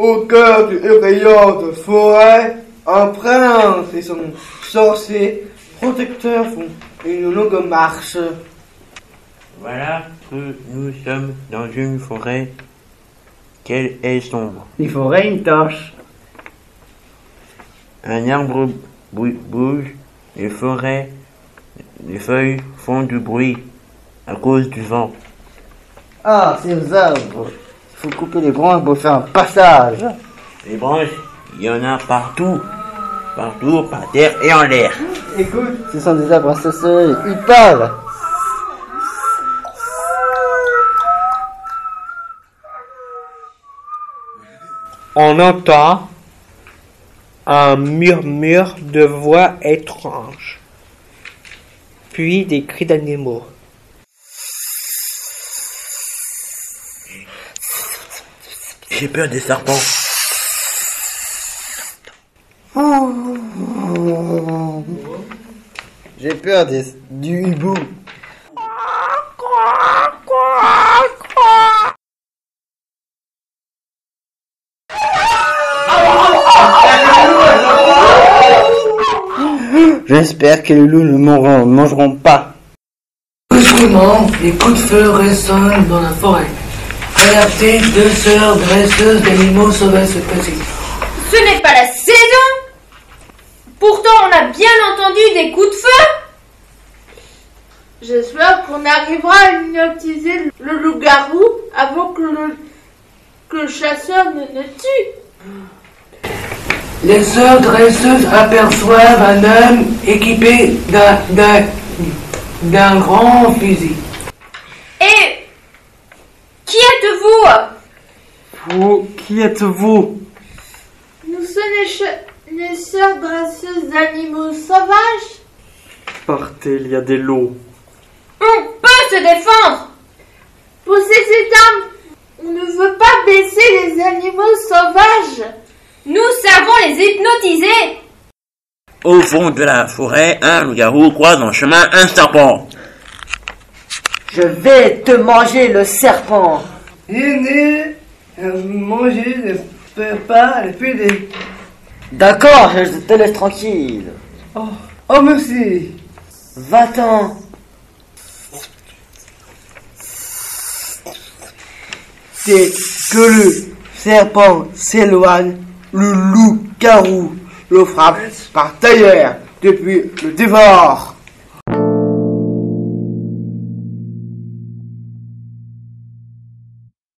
Au cœur d'une effrayante forêt, un prince et son sorcier protecteur font une longue marche. Voilà que nous sommes dans une forêt qu'elle est sombre? Il faudrait une torche. Un arbre bou- bouge, les forêts, les feuilles font du bruit à cause du vent. Ah, ces arbres. Il faut couper les branches pour faire un passage. Les branches, il y en a partout, partout, par terre et en l'air. Écoute, ce sont des arbres associés. Ils parlent. On entend un murmure de voix étranges, puis des cris d'animaux. J'ai peur des serpents. J'ai peur des, du hibou. J'espère que les loups ne mangeront, mangeront pas. Brusquement, les coups de feu résonnent dans la forêt. Regardez, deux sœurs dresseuses d'animaux sauvages se précipitent. Ce n'est pas la saison Pourtant, on a bien entendu des coups de feu J'espère qu'on arrivera à hypnotiser le loup-garou avant que le, que le chasseur ne le tue. Les sœurs dresseuses aperçoivent un homme équipé d'un, d'un, d'un grand fusil. Et qui êtes-vous Vous, qui êtes-vous Nous sommes les, les sœurs dresseuses d'animaux sauvages. Partez, il y a des lots. On peut se défendre Posez cette arme. On ne veut pas baisser les animaux sauvages. Nous savons les hypnotiser Au fond de la forêt, un loup-garou croise en chemin un serpent. Je vais te manger le serpent. Euh, manger ne fait pas le plus des... D'accord, je te laisse tranquille. Oh merci Va-t'en. Dès que le serpent s'éloigne, le loup-garou le frappe par tailleur depuis le dévore.